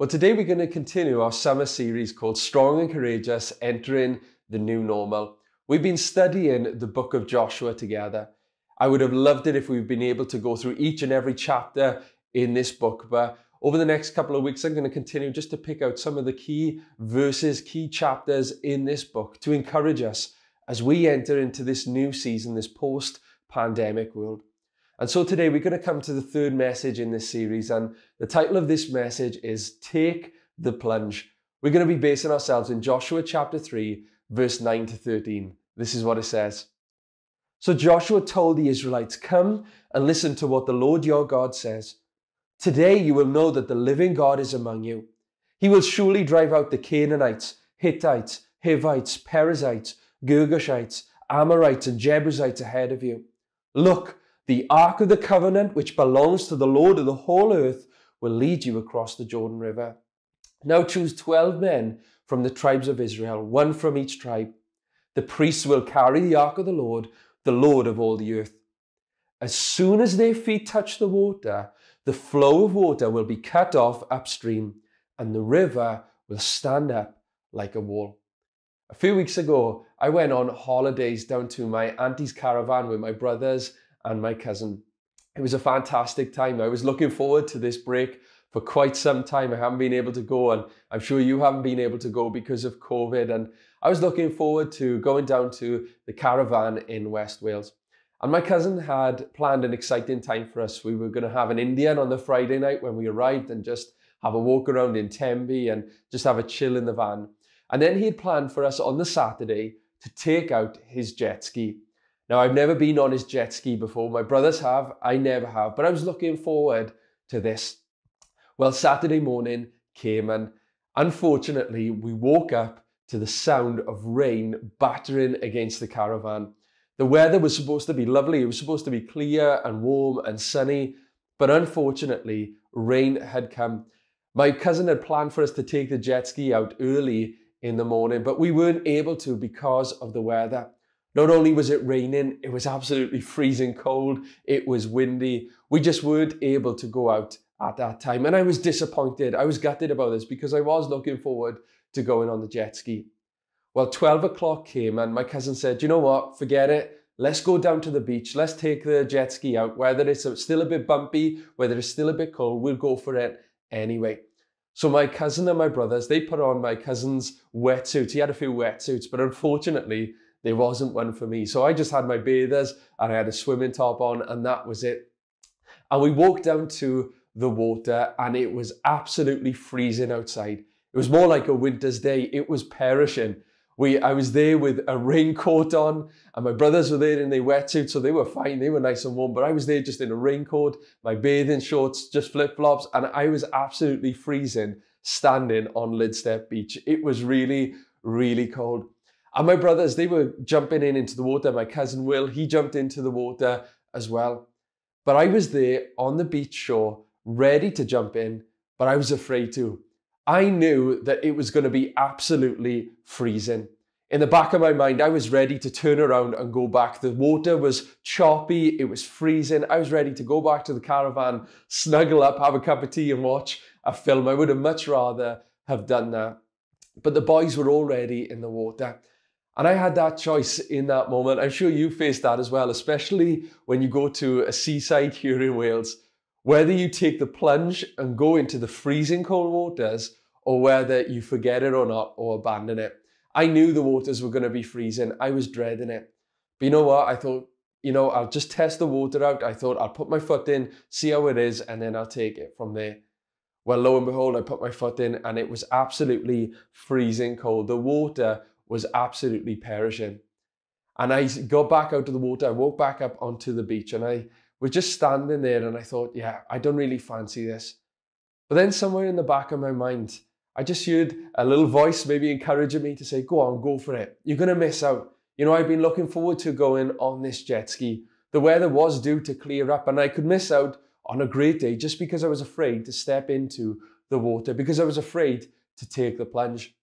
Well, today we're going to continue our summer series called Strong and Courageous Entering the New Normal. We've been studying the book of Joshua together. I would have loved it if we've been able to go through each and every chapter in this book, but over the next couple of weeks, I'm going to continue just to pick out some of the key verses, key chapters in this book to encourage us as we enter into this new season, this post pandemic world. And so today we're going to come to the third message in this series, and the title of this message is Take the Plunge. We're going to be basing ourselves in Joshua chapter 3, verse 9 to 13. This is what it says. So Joshua told the Israelites, Come and listen to what the Lord your God says. Today you will know that the living God is among you. He will surely drive out the Canaanites, Hittites, Hivites, Perizzites, Girgashites, Amorites, and Jebusites ahead of you. Look, the Ark of the Covenant, which belongs to the Lord of the whole earth, will lead you across the Jordan River. Now choose 12 men from the tribes of Israel, one from each tribe. The priests will carry the Ark of the Lord, the Lord of all the earth. As soon as their feet touch the water, the flow of water will be cut off upstream, and the river will stand up like a wall. A few weeks ago, I went on holidays down to my auntie's caravan with my brothers and my cousin. It was a fantastic time. I was looking forward to this break for quite some time. I haven't been able to go, and I'm sure you haven't been able to go because of COVID. And I was looking forward to going down to the caravan in West Wales. And my cousin had planned an exciting time for us. We were going to have an Indian on the Friday night when we arrived and just have a walk around in Tenby and just have a chill in the van. And then he had planned for us on the Saturday to take out his jet ski. Now, I've never been on his jet ski before. My brothers have, I never have, but I was looking forward to this. Well, Saturday morning came and unfortunately, we woke up to the sound of rain battering against the caravan. The weather was supposed to be lovely. It was supposed to be clear and warm and sunny, but unfortunately, rain had come. My cousin had planned for us to take the jet ski out early in the morning, but we weren't able to because of the weather. Not only was it raining, it was absolutely freezing cold, it was windy. We just weren't able to go out at that time. And I was disappointed. I was gutted about this because I was looking forward to going on the jet ski. Well, 12 o'clock came and my cousin said, you know what, forget it. Let's go down to the beach. Let's take the jet ski out. Whether it's still a bit bumpy, whether it's still a bit cold, we'll go for it anyway. So my cousin and my brothers, they put on my cousin's wetsuits. He had a few wetsuits, but unfortunately, there wasn't one for me. So I just had my bathers and I had a swimming top on and that was it. And we walked down to the water and it was absolutely freezing outside. It was more like a winter's day. It was perishing. We, I was there with a raincoat on and my brothers were there in their wetsuits, so they were fine. They were nice and warm, but I was there just in a raincoat, my bathing shorts, just flip flops, and I was absolutely freezing standing on Lydstep Beach. It was really, really cold. And my brothers, they were jumping in into the water. My cousin Will, he jumped into the water as well. But I was there on the beach shore, ready to jump in, but I was afraid to. I knew that it was going to be absolutely freezing. In the back of my mind, I was ready to turn around and go back. The water was choppy, it was freezing. I was ready to go back to the caravan, snuggle up, have a cup of tea, and watch a film. I would have much rather have done that. But the boys were already in the water. And I had that choice in that moment. I'm sure you faced that as well, especially when you go to a seaside here in Wales. Whether you take the plunge and go into the freezing cold waters or whether you forget it or not or abandon it. I knew the waters were going to be freezing. I was dreading it. But you know what? I thought, you know, I'll just test the water out. I thought I'll put my foot in, see how it is, and then I'll take it from there. Well, lo and behold, I put my foot in and it was absolutely freezing cold. The water was absolutely perishing. And I got back out of the water, I walked back up onto the beach and I was just standing there and I thought, yeah, I don't really fancy this. But then somewhere in the back of my mind, I just heard a little voice maybe encouraging me to say, go on, go for it. You're going to miss out. You know, I've been looking forward to going on this jet ski. The weather was due to clear up and I could miss out on a great day just because I was afraid to step into the water, because I was afraid to take the plunge.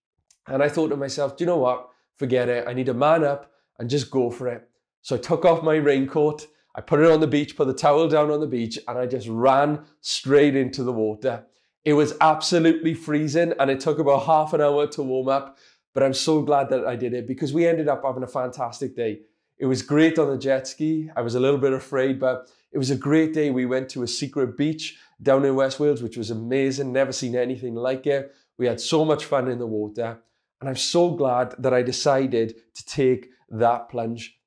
And I thought to myself, do you know what? Forget it. I need to man up and just go for it. So I took off my raincoat, I put it on the beach, put the towel down on the beach, and I just ran straight into the water. It was absolutely freezing and it took about half an hour to warm up, but I'm so glad that I did it because we ended up having a fantastic day. It was great on the jet ski. I was a little bit afraid, but it was a great day. We went to a secret beach down in West Wales, which was amazing. Never seen anything like it. We had so much fun in the water. And I'm so glad that I decided to take that plunge.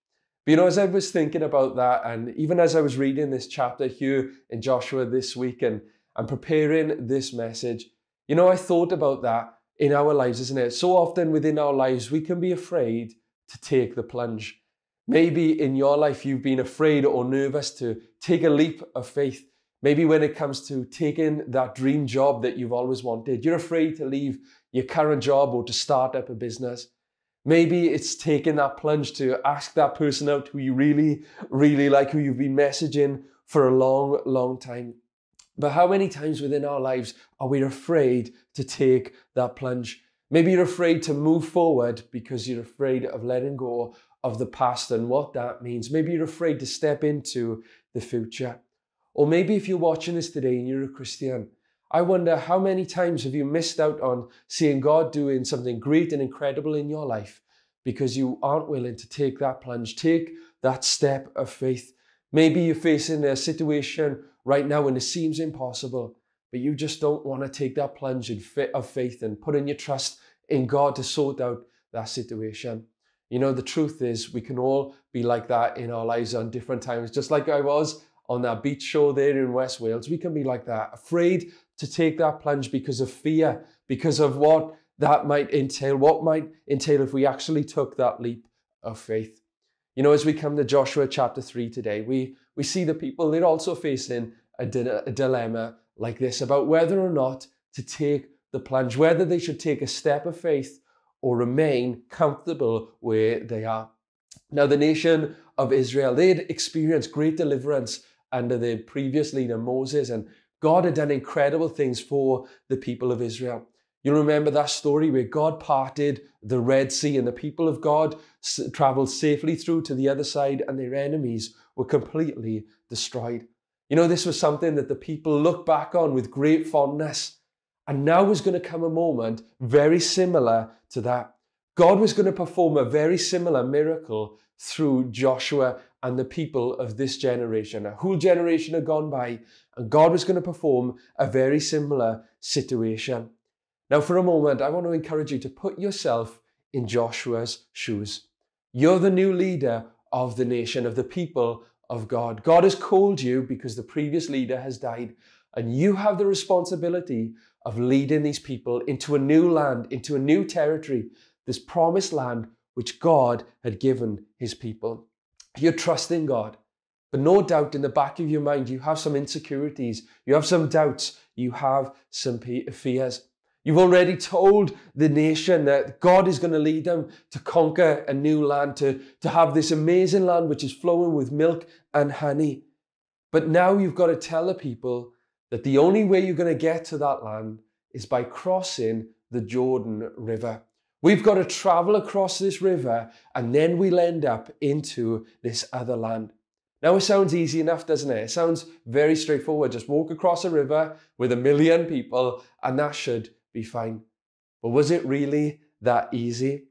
But you know, as I was thinking about that, and even as I was reading this chapter here in Joshua this week and, and preparing this message, you know, I thought about that in our lives, isn't it? So often within our lives, we can be afraid to take the plunge. Maybe in your life, you've been afraid or nervous to take a leap of faith. Maybe when it comes to taking that dream job that you've always wanted, you're afraid to leave your current job or to start up a business. Maybe it's taking that plunge to ask that person out who you really, really like, who you've been messaging for a long, long time. But how many times within our lives are we afraid to take that plunge? Maybe you're afraid to move forward because you're afraid of letting go of the past and what that means. Maybe you're afraid to step into the future. Or maybe if you're watching this today and you're a Christian, I wonder how many times have you missed out on seeing God doing something great and incredible in your life because you aren't willing to take that plunge, take that step of faith. Maybe you're facing a situation right now and it seems impossible, but you just don't want to take that plunge of faith and put in your trust in God to sort out that situation. You know, the truth is, we can all be like that in our lives on different times. Just like I was on that beach show there in West Wales, we can be like that, afraid to take that plunge because of fear, because of what that might entail, what might entail if we actually took that leap of faith. You know, as we come to Joshua chapter 3 today, we, we see the people, they're also facing a, di- a dilemma like this about whether or not to take the plunge, whether they should take a step of faith or remain comfortable where they are. Now, the nation of Israel, they'd experienced great deliverance under the previous leader Moses, and God had done incredible things for the people of Israel. You remember that story where God parted the Red Sea and the people of God traveled safely through to the other side and their enemies were completely destroyed. You know, this was something that the people looked back on with great fondness. And now was going to come a moment very similar to that. God was going to perform a very similar miracle through Joshua and the people of this generation. A whole generation had gone by, and God was going to perform a very similar situation. Now, for a moment, I want to encourage you to put yourself in Joshua's shoes. You're the new leader of the nation, of the people of God. God has called you because the previous leader has died, and you have the responsibility of leading these people into a new land, into a new territory, this promised land which God had given his people. You're trusting God, but no doubt in the back of your mind, you have some insecurities, you have some doubts, you have some fears. You've already told the nation that God is going to lead them to conquer a new land, to, to have this amazing land which is flowing with milk and honey. But now you've got to tell the people that the only way you're going to get to that land is by crossing the Jordan River. We've got to travel across this river and then we'll end up into this other land. Now it sounds easy enough, doesn't it? It sounds very straightforward. Just walk across a river with a million people and that should be fine. But was it really that easy?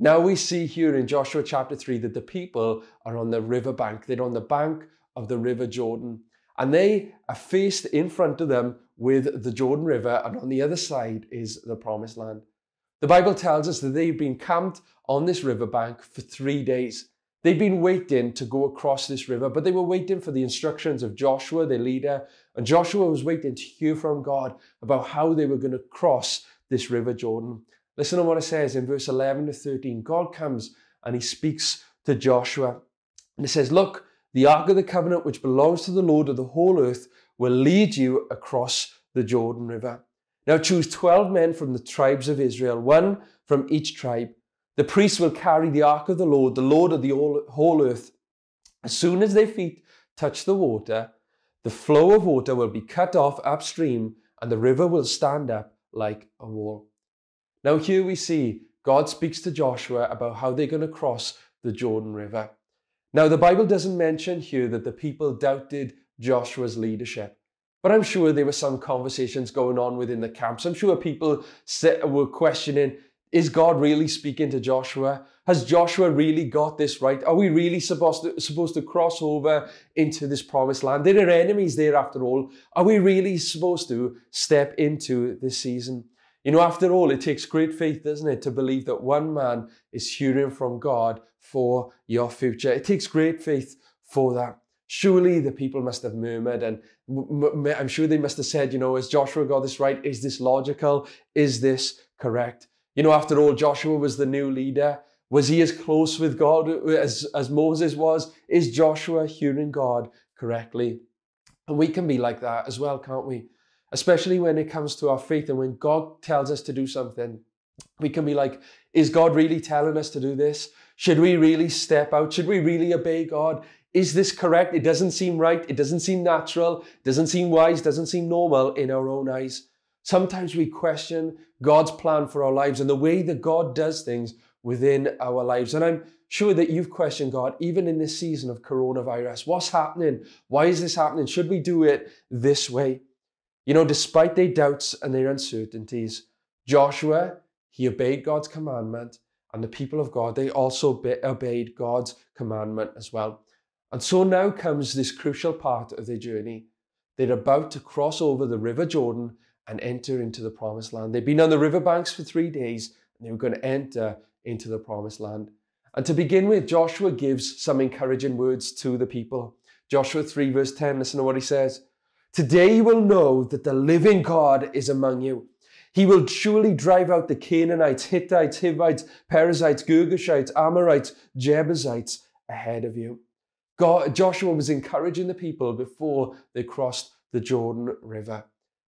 Now we see here in Joshua chapter 3 that the people are on the river bank. They're on the bank of the river Jordan and they are faced in front of them with the Jordan River, and on the other side is the Promised Land. The Bible tells us that they've been camped on this riverbank for three days. They'd been waiting to go across this river, but they were waiting for the instructions of Joshua, their leader, and Joshua was waiting to hear from God about how they were going to cross this river Jordan. Listen to what it says in verse 11 to 13. God comes and he speaks to Joshua. And it says, Look, the Ark of the Covenant, which belongs to the Lord of the whole earth, will lead you across the Jordan River. Now choose 12 men from the tribes of Israel, one from each tribe. The priests will carry the Ark of the Lord, the Lord of the whole earth. As soon as their feet touch the water, the flow of water will be cut off upstream and the river will stand up like a wall. Now, here we see God speaks to Joshua about how they're going to cross the Jordan River. Now, the Bible doesn't mention here that the people doubted Joshua's leadership. But I'm sure there were some conversations going on within the camps. I'm sure people were questioning, is God really speaking to Joshua? Has Joshua really got this right? Are we really supposed to, supposed to cross over into this promised land? There are enemies there after all. Are we really supposed to step into this season? You know, after all, it takes great faith, doesn't it, to believe that one man is hearing from God for your future. It takes great faith for that. Surely the people must have murmured, and I'm sure they must have said, you know, is Joshua got this right? Is this logical? Is this correct? You know, after all, Joshua was the new leader. Was he as close with God as, as Moses was? Is Joshua hearing God correctly? And we can be like that as well, can't we? Especially when it comes to our faith and when God tells us to do something, we can be like, is God really telling us to do this? Should we really step out? Should we really obey God? Is this correct? It doesn't seem right. It doesn't seem natural. Doesn't seem wise. Doesn't seem normal in our own eyes. Sometimes we question God's plan for our lives and the way that God does things within our lives. And I'm sure that you've questioned God even in this season of coronavirus. What's happening? Why is this happening? Should we do it this way? You know, despite their doubts and their uncertainties, Joshua, he obeyed God's commandment and the people of God, they also obeyed God's commandment as well. And so now comes this crucial part of their journey. They're about to cross over the River Jordan and enter into the promised land. They've been on the riverbanks for three days and they were going to enter into the promised land. And to begin with, Joshua gives some encouraging words to the people. Joshua 3, verse 10, listen to what he says. Today you will know that the living God is among you he will surely drive out the Canaanites, Hittites, Hivites, Perizzites, Girgashites, Amorites, Jebusites ahead of you. God, Joshua was encouraging the people before they crossed the Jordan River.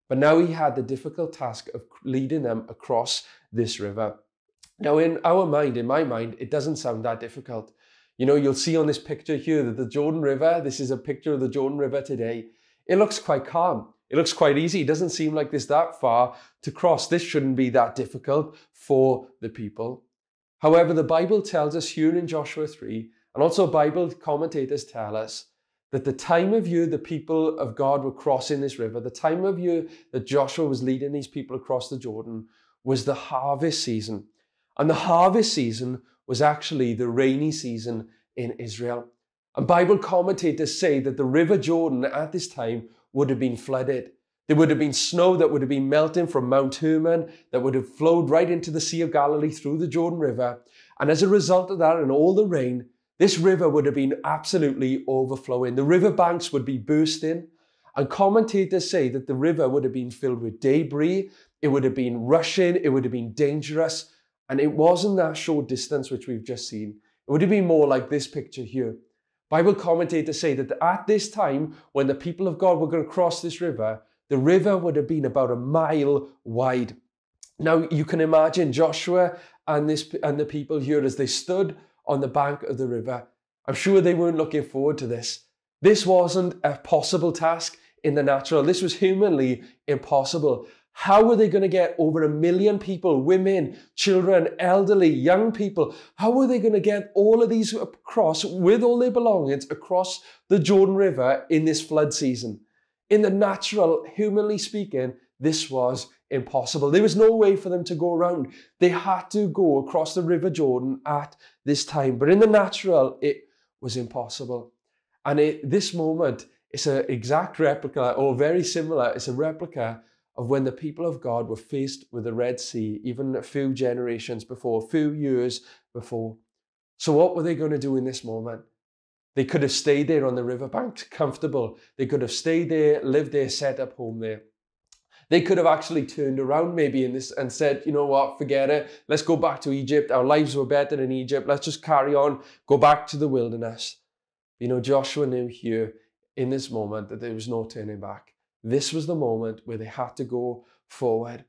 But now he had the difficult task of leading them across this river. Now, in our mind, in my mind, it doesn't sound that difficult. You know, you'll see on this picture here that the Jordan River, this is a picture of the Jordan River today, it looks quite calm. It looks quite easy. It doesn't seem like this that far to cross. This shouldn't be that difficult for the people. However, the Bible tells us here in Joshua 3, and also Bible commentators tell us, that the time of year the people of God were crossing this river, the time of year that Joshua was leading these people across the Jordan, was the harvest season. And the harvest season was actually the rainy season in Israel. And Bible commentators say that the River Jordan at this time would have been flooded. There would have been snow that would have been melting from Mount Hermon that would have flowed right into the Sea of Galilee through the Jordan River. And as a result of that and all the rain, this river would have been absolutely overflowing. The river banks would be bursting. And commentators say that the river would have been filled with debris, it would have been rushing, it would have been dangerous. And it wasn't that short distance which we've just seen. It would have been more like this picture here. Bible commentators say that at this time, when the people of God were going to cross this river, the river would have been about a mile wide. Now you can imagine Joshua and this and the people here as they stood on the bank of the river. I'm sure they weren't looking forward to this. This wasn't a possible task in the natural. This was humanly impossible. How were they going to get over a million people, women, children, elderly, young people? How were they going to get all of these across with all their belongings across the Jordan River in this flood season? In the natural, humanly speaking, this was impossible. There was no way for them to go around. They had to go across the River Jordan at this time. But in the natural, it was impossible. And it, this moment, is an exact replica or very similar. It's a replica of when the people of God were faced with the Red Sea, even a few generations before, a few years before. So, what were they going to do in this moment? They could have stayed there on the riverbank, comfortable. They could have stayed there, lived there, set up home there. They could have actually turned around maybe in this and said, you know what, forget it. Let's go back to Egypt. Our lives were better in Egypt. Let's just carry on, go back to the wilderness. You know, Joshua knew here in this moment that there was no turning back. This was the moment where they had to go forward.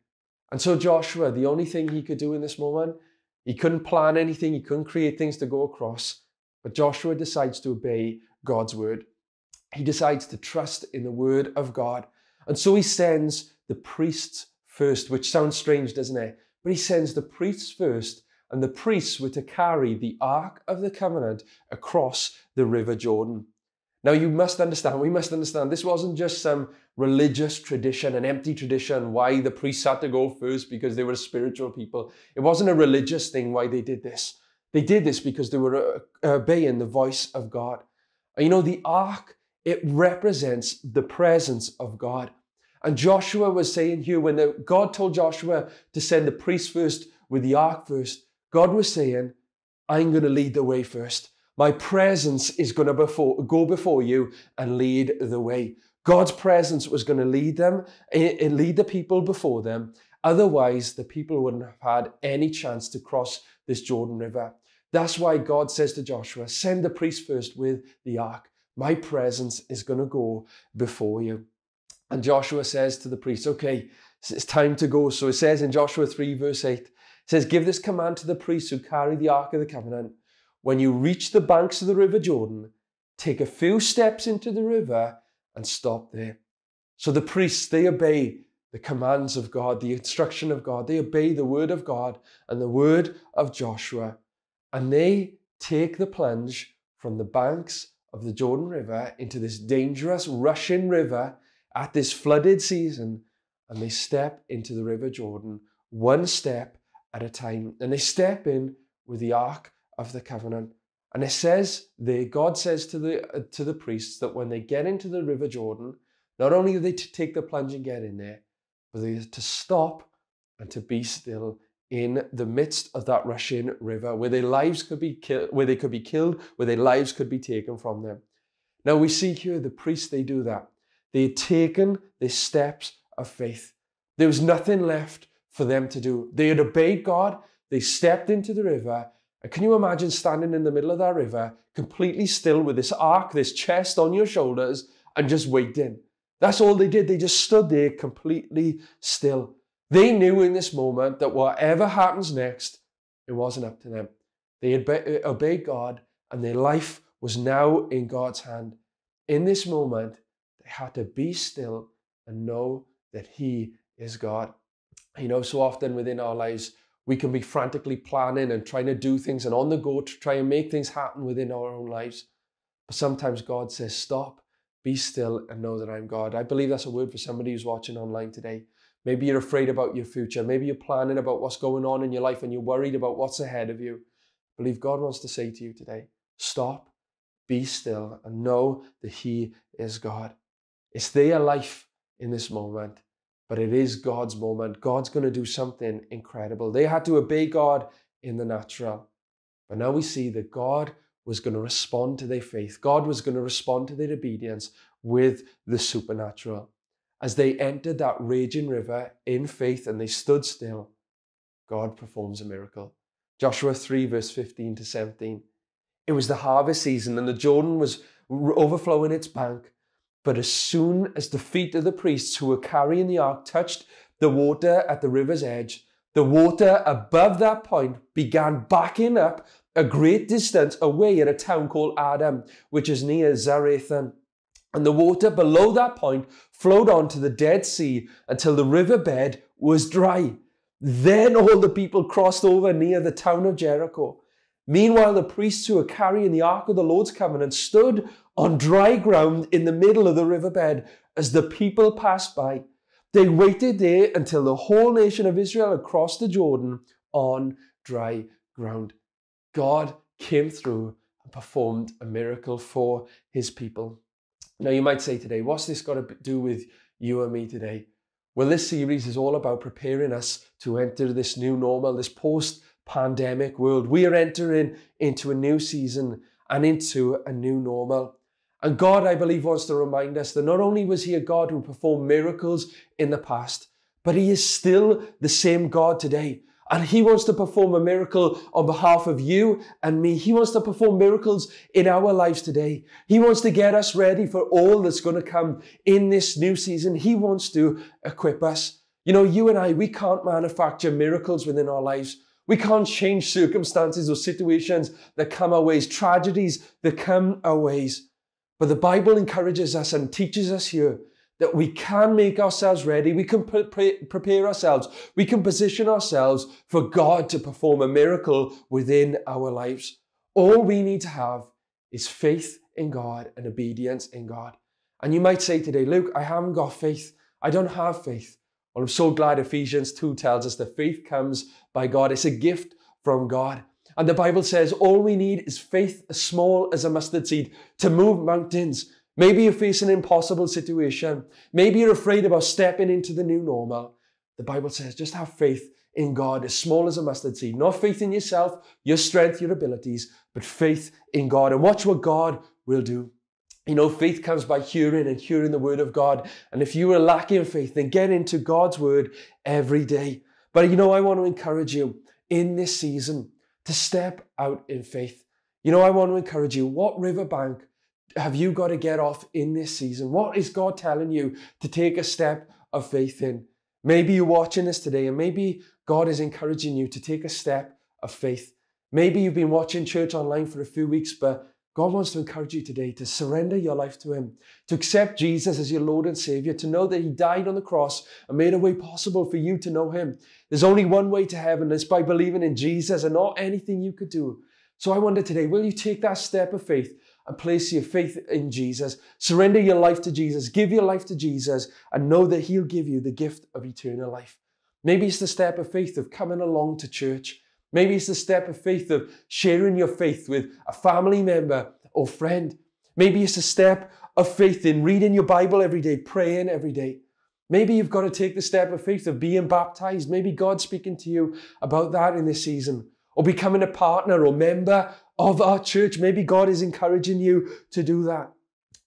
And so Joshua, the only thing he could do in this moment, he couldn't plan anything, he couldn't create things to go across. But Joshua decides to obey God's word. He decides to trust in the word of God. And so he sends the priests first, which sounds strange, doesn't it? But he sends the priests first, and the priests were to carry the Ark of the Covenant across the River Jordan. Now, you must understand, we must understand, this wasn't just some religious tradition, an empty tradition, why the priests had to go first because they were spiritual people. It wasn't a religious thing why they did this. They did this because they were uh, obeying the voice of God. You know, the ark, it represents the presence of God. And Joshua was saying here, when the, God told Joshua to send the priest first with the ark first, God was saying, I'm going to lead the way first. My presence is going to before, go before you and lead the way. God's presence was going to lead them and lead the people before them. Otherwise, the people wouldn't have had any chance to cross this Jordan River. That's why God says to Joshua, send the priest first with the ark. My presence is going to go before you. And Joshua says to the priest, okay, it's time to go. So it says in Joshua 3, verse 8, it says, Give this command to the priests who carry the Ark of the Covenant. When you reach the banks of the River Jordan, take a few steps into the river and stop there. So the priests, they obey the commands of God, the instruction of God. They obey the word of God and the word of Joshua. And they take the plunge from the banks of the Jordan River into this dangerous, rushing river at this flooded season and they step into the River Jordan one step at a time. And they step in with the Ark of the Covenant. And it says there, God says to the, uh, to the priests that when they get into the River Jordan, not only are they to take the plunge and get in there, but they are to stop and to be still in the midst of that rushing river where their lives could be killed, where they could be killed, where their lives could be taken from them. Now we see here the priests, they do that. They had taken the steps of faith. There was nothing left for them to do. They had obeyed God. They stepped into the river. And can you imagine standing in the middle of that river, completely still with this ark, this chest on your shoulders, and just waiting? That's all they did. They just stood there completely still. They knew in this moment that whatever happens next, it wasn't up to them. They had uh, obeyed God, and their life was now in God's hand. In this moment, they had to be still and know that He is God. You know, so often within our lives, we can be frantically planning and trying to do things and on the go to try and make things happen within our own lives. But sometimes God says, Stop, be still, and know that I'm God. I believe that's a word for somebody who's watching online today. Maybe you're afraid about your future. Maybe you're planning about what's going on in your life and you're worried about what's ahead of you. I believe God wants to say to you today, Stop, be still, and know that He is God. It's their life in this moment, but it is God's moment. God's going to do something incredible. They had to obey God in the natural. But now we see that God was going to respond to their faith. God was going to respond to their obedience with the supernatural. As they entered that raging river in faith and they stood still, God performs a miracle. Joshua 3, verse 15 to 17. It was the harvest season and the Jordan was overflowing its bank. But as soon as the feet of the priests who were carrying the ark touched the water at the river's edge, the water above that point began backing up a great distance away at a town called Adam, which is near Zarethan. And the water below that point flowed on to the Dead Sea until the riverbed was dry. Then all the people crossed over near the town of Jericho. Meanwhile, the priests who were carrying the Ark of the Lord's covenant stood on dry ground in the middle of the riverbed as the people passed by. They waited there until the whole nation of Israel had crossed the Jordan on dry ground. God came through and performed a miracle for his people. Now, you might say today, what's this got to do with you and me today? Well, this series is all about preparing us to enter this new normal, this post pandemic world. We are entering into a new season and into a new normal. And God, I believe, wants to remind us that not only was He a God who performed miracles in the past, but He is still the same God today. And He wants to perform a miracle on behalf of you and me. He wants to perform miracles in our lives today. He wants to get us ready for all that's going to come in this new season. He wants to equip us. You know, you and I, we can't manufacture miracles within our lives. We can't change circumstances or situations that come our ways, tragedies that come our ways. But the Bible encourages us and teaches us here that we can make ourselves ready, we can pre- prepare ourselves, we can position ourselves for God to perform a miracle within our lives. All we need to have is faith in God and obedience in God. And you might say today, Luke, I haven't got faith. I don't have faith. Well, I'm so glad Ephesians 2 tells us that faith comes by God. It's a gift from God. And the Bible says all we need is faith as small as a mustard seed to move mountains. Maybe you're facing an impossible situation. Maybe you're afraid about stepping into the new normal. The Bible says just have faith in God as small as a mustard seed. Not faith in yourself, your strength, your abilities, but faith in God. And watch what God will do. You know, faith comes by hearing and hearing the word of God. And if you are lacking faith, then get into God's word every day. But you know, I want to encourage you in this season to step out in faith. You know, I want to encourage you. What riverbank have you got to get off in this season? What is God telling you to take a step of faith in? Maybe you're watching this today and maybe God is encouraging you to take a step of faith. Maybe you've been watching church online for a few weeks, but God wants to encourage you today to surrender your life to Him, to accept Jesus as your Lord and Savior, to know that He died on the cross and made a way possible for you to know Him. There's only one way to heaven, it's by believing in Jesus and not anything you could do. So I wonder today, will you take that step of faith and place your faith in Jesus? Surrender your life to Jesus, give your life to Jesus, and know that He'll give you the gift of eternal life. Maybe it's the step of faith of coming along to church. Maybe it's the step of faith of sharing your faith with a family member or friend. Maybe it's a step of faith in reading your Bible every day, praying every day. Maybe you've got to take the step of faith of being baptized. Maybe God's speaking to you about that in this season. Or becoming a partner or member of our church. Maybe God is encouraging you to do that.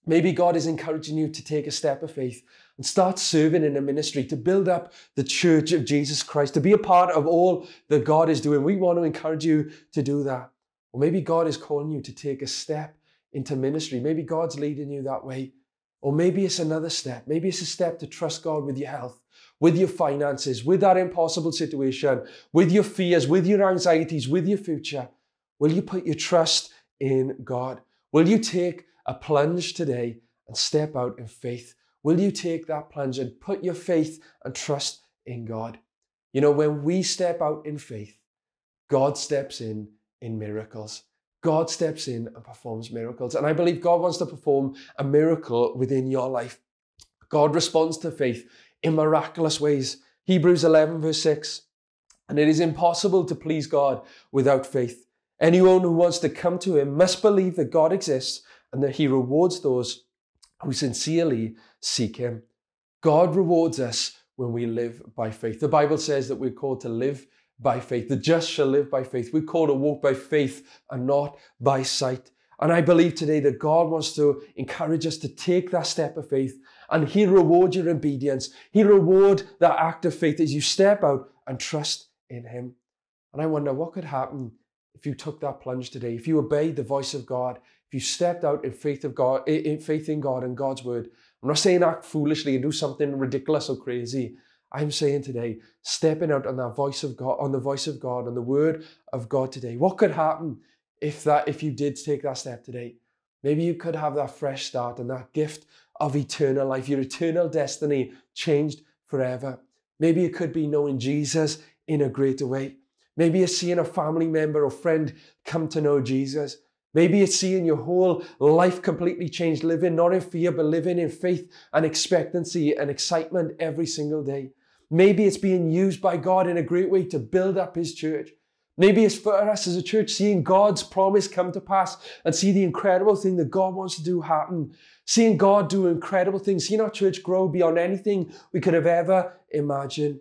Maybe God is encouraging you to take a step of faith and start serving in a ministry to build up the church of Jesus Christ, to be a part of all that God is doing. We want to encourage you to do that. Or maybe God is calling you to take a step into ministry. Maybe God's leading you that way. Or maybe it's another step. Maybe it's a step to trust God with your health, with your finances, with that impossible situation, with your fears, with your anxieties, with your future. Will you put your trust in God? Will you take a plunge today and step out in faith? Will you take that plunge and put your faith and trust in God? You know, when we step out in faith, God steps in in miracles. God steps in and performs miracles. And I believe God wants to perform a miracle within your life. God responds to faith in miraculous ways. Hebrews 11, verse 6. And it is impossible to please God without faith. Anyone who wants to come to Him must believe that God exists and that He rewards those who sincerely seek Him. God rewards us when we live by faith. The Bible says that we're called to live by faith. The just shall live by faith. We're called to walk by faith and not by sight. And I believe today that God wants to encourage us to take that step of faith and He'll reward your obedience. He'll reward that act of faith as you step out and trust in Him. And I wonder what could happen if you took that plunge today, if you obeyed the voice of God, you stepped out in faith of God, in faith in God and God's word. I'm not saying act foolishly and do something ridiculous or crazy. I'm saying today, stepping out on that voice of God, on the voice of God, on the word of God today. What could happen if that if you did take that step today? Maybe you could have that fresh start and that gift of eternal life, your eternal destiny changed forever. Maybe it could be knowing Jesus in a greater way. Maybe it's seeing a family member or friend come to know Jesus. Maybe it's seeing your whole life completely changed, living not in fear, but living in faith and expectancy and excitement every single day. Maybe it's being used by God in a great way to build up His church. Maybe it's for us as a church seeing God's promise come to pass and see the incredible thing that God wants to do happen. Seeing God do incredible things, seeing our church grow beyond anything we could have ever imagined.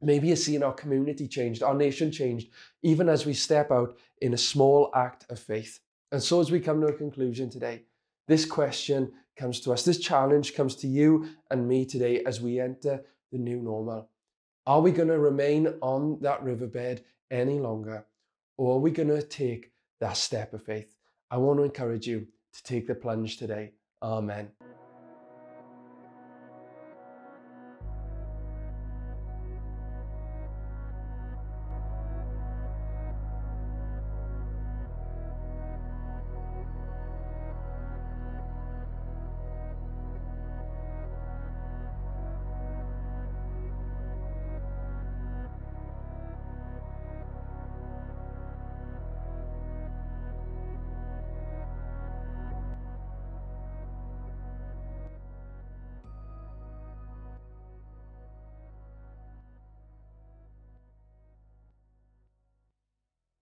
Maybe it's seeing our community changed, our nation changed, even as we step out in a small act of faith. And so, as we come to a conclusion today, this question comes to us, this challenge comes to you and me today as we enter the new normal? Are we going to remain on that riverbed any longer? Or are we going to take that step of faith? I want to encourage you to take the plunge today. Amen.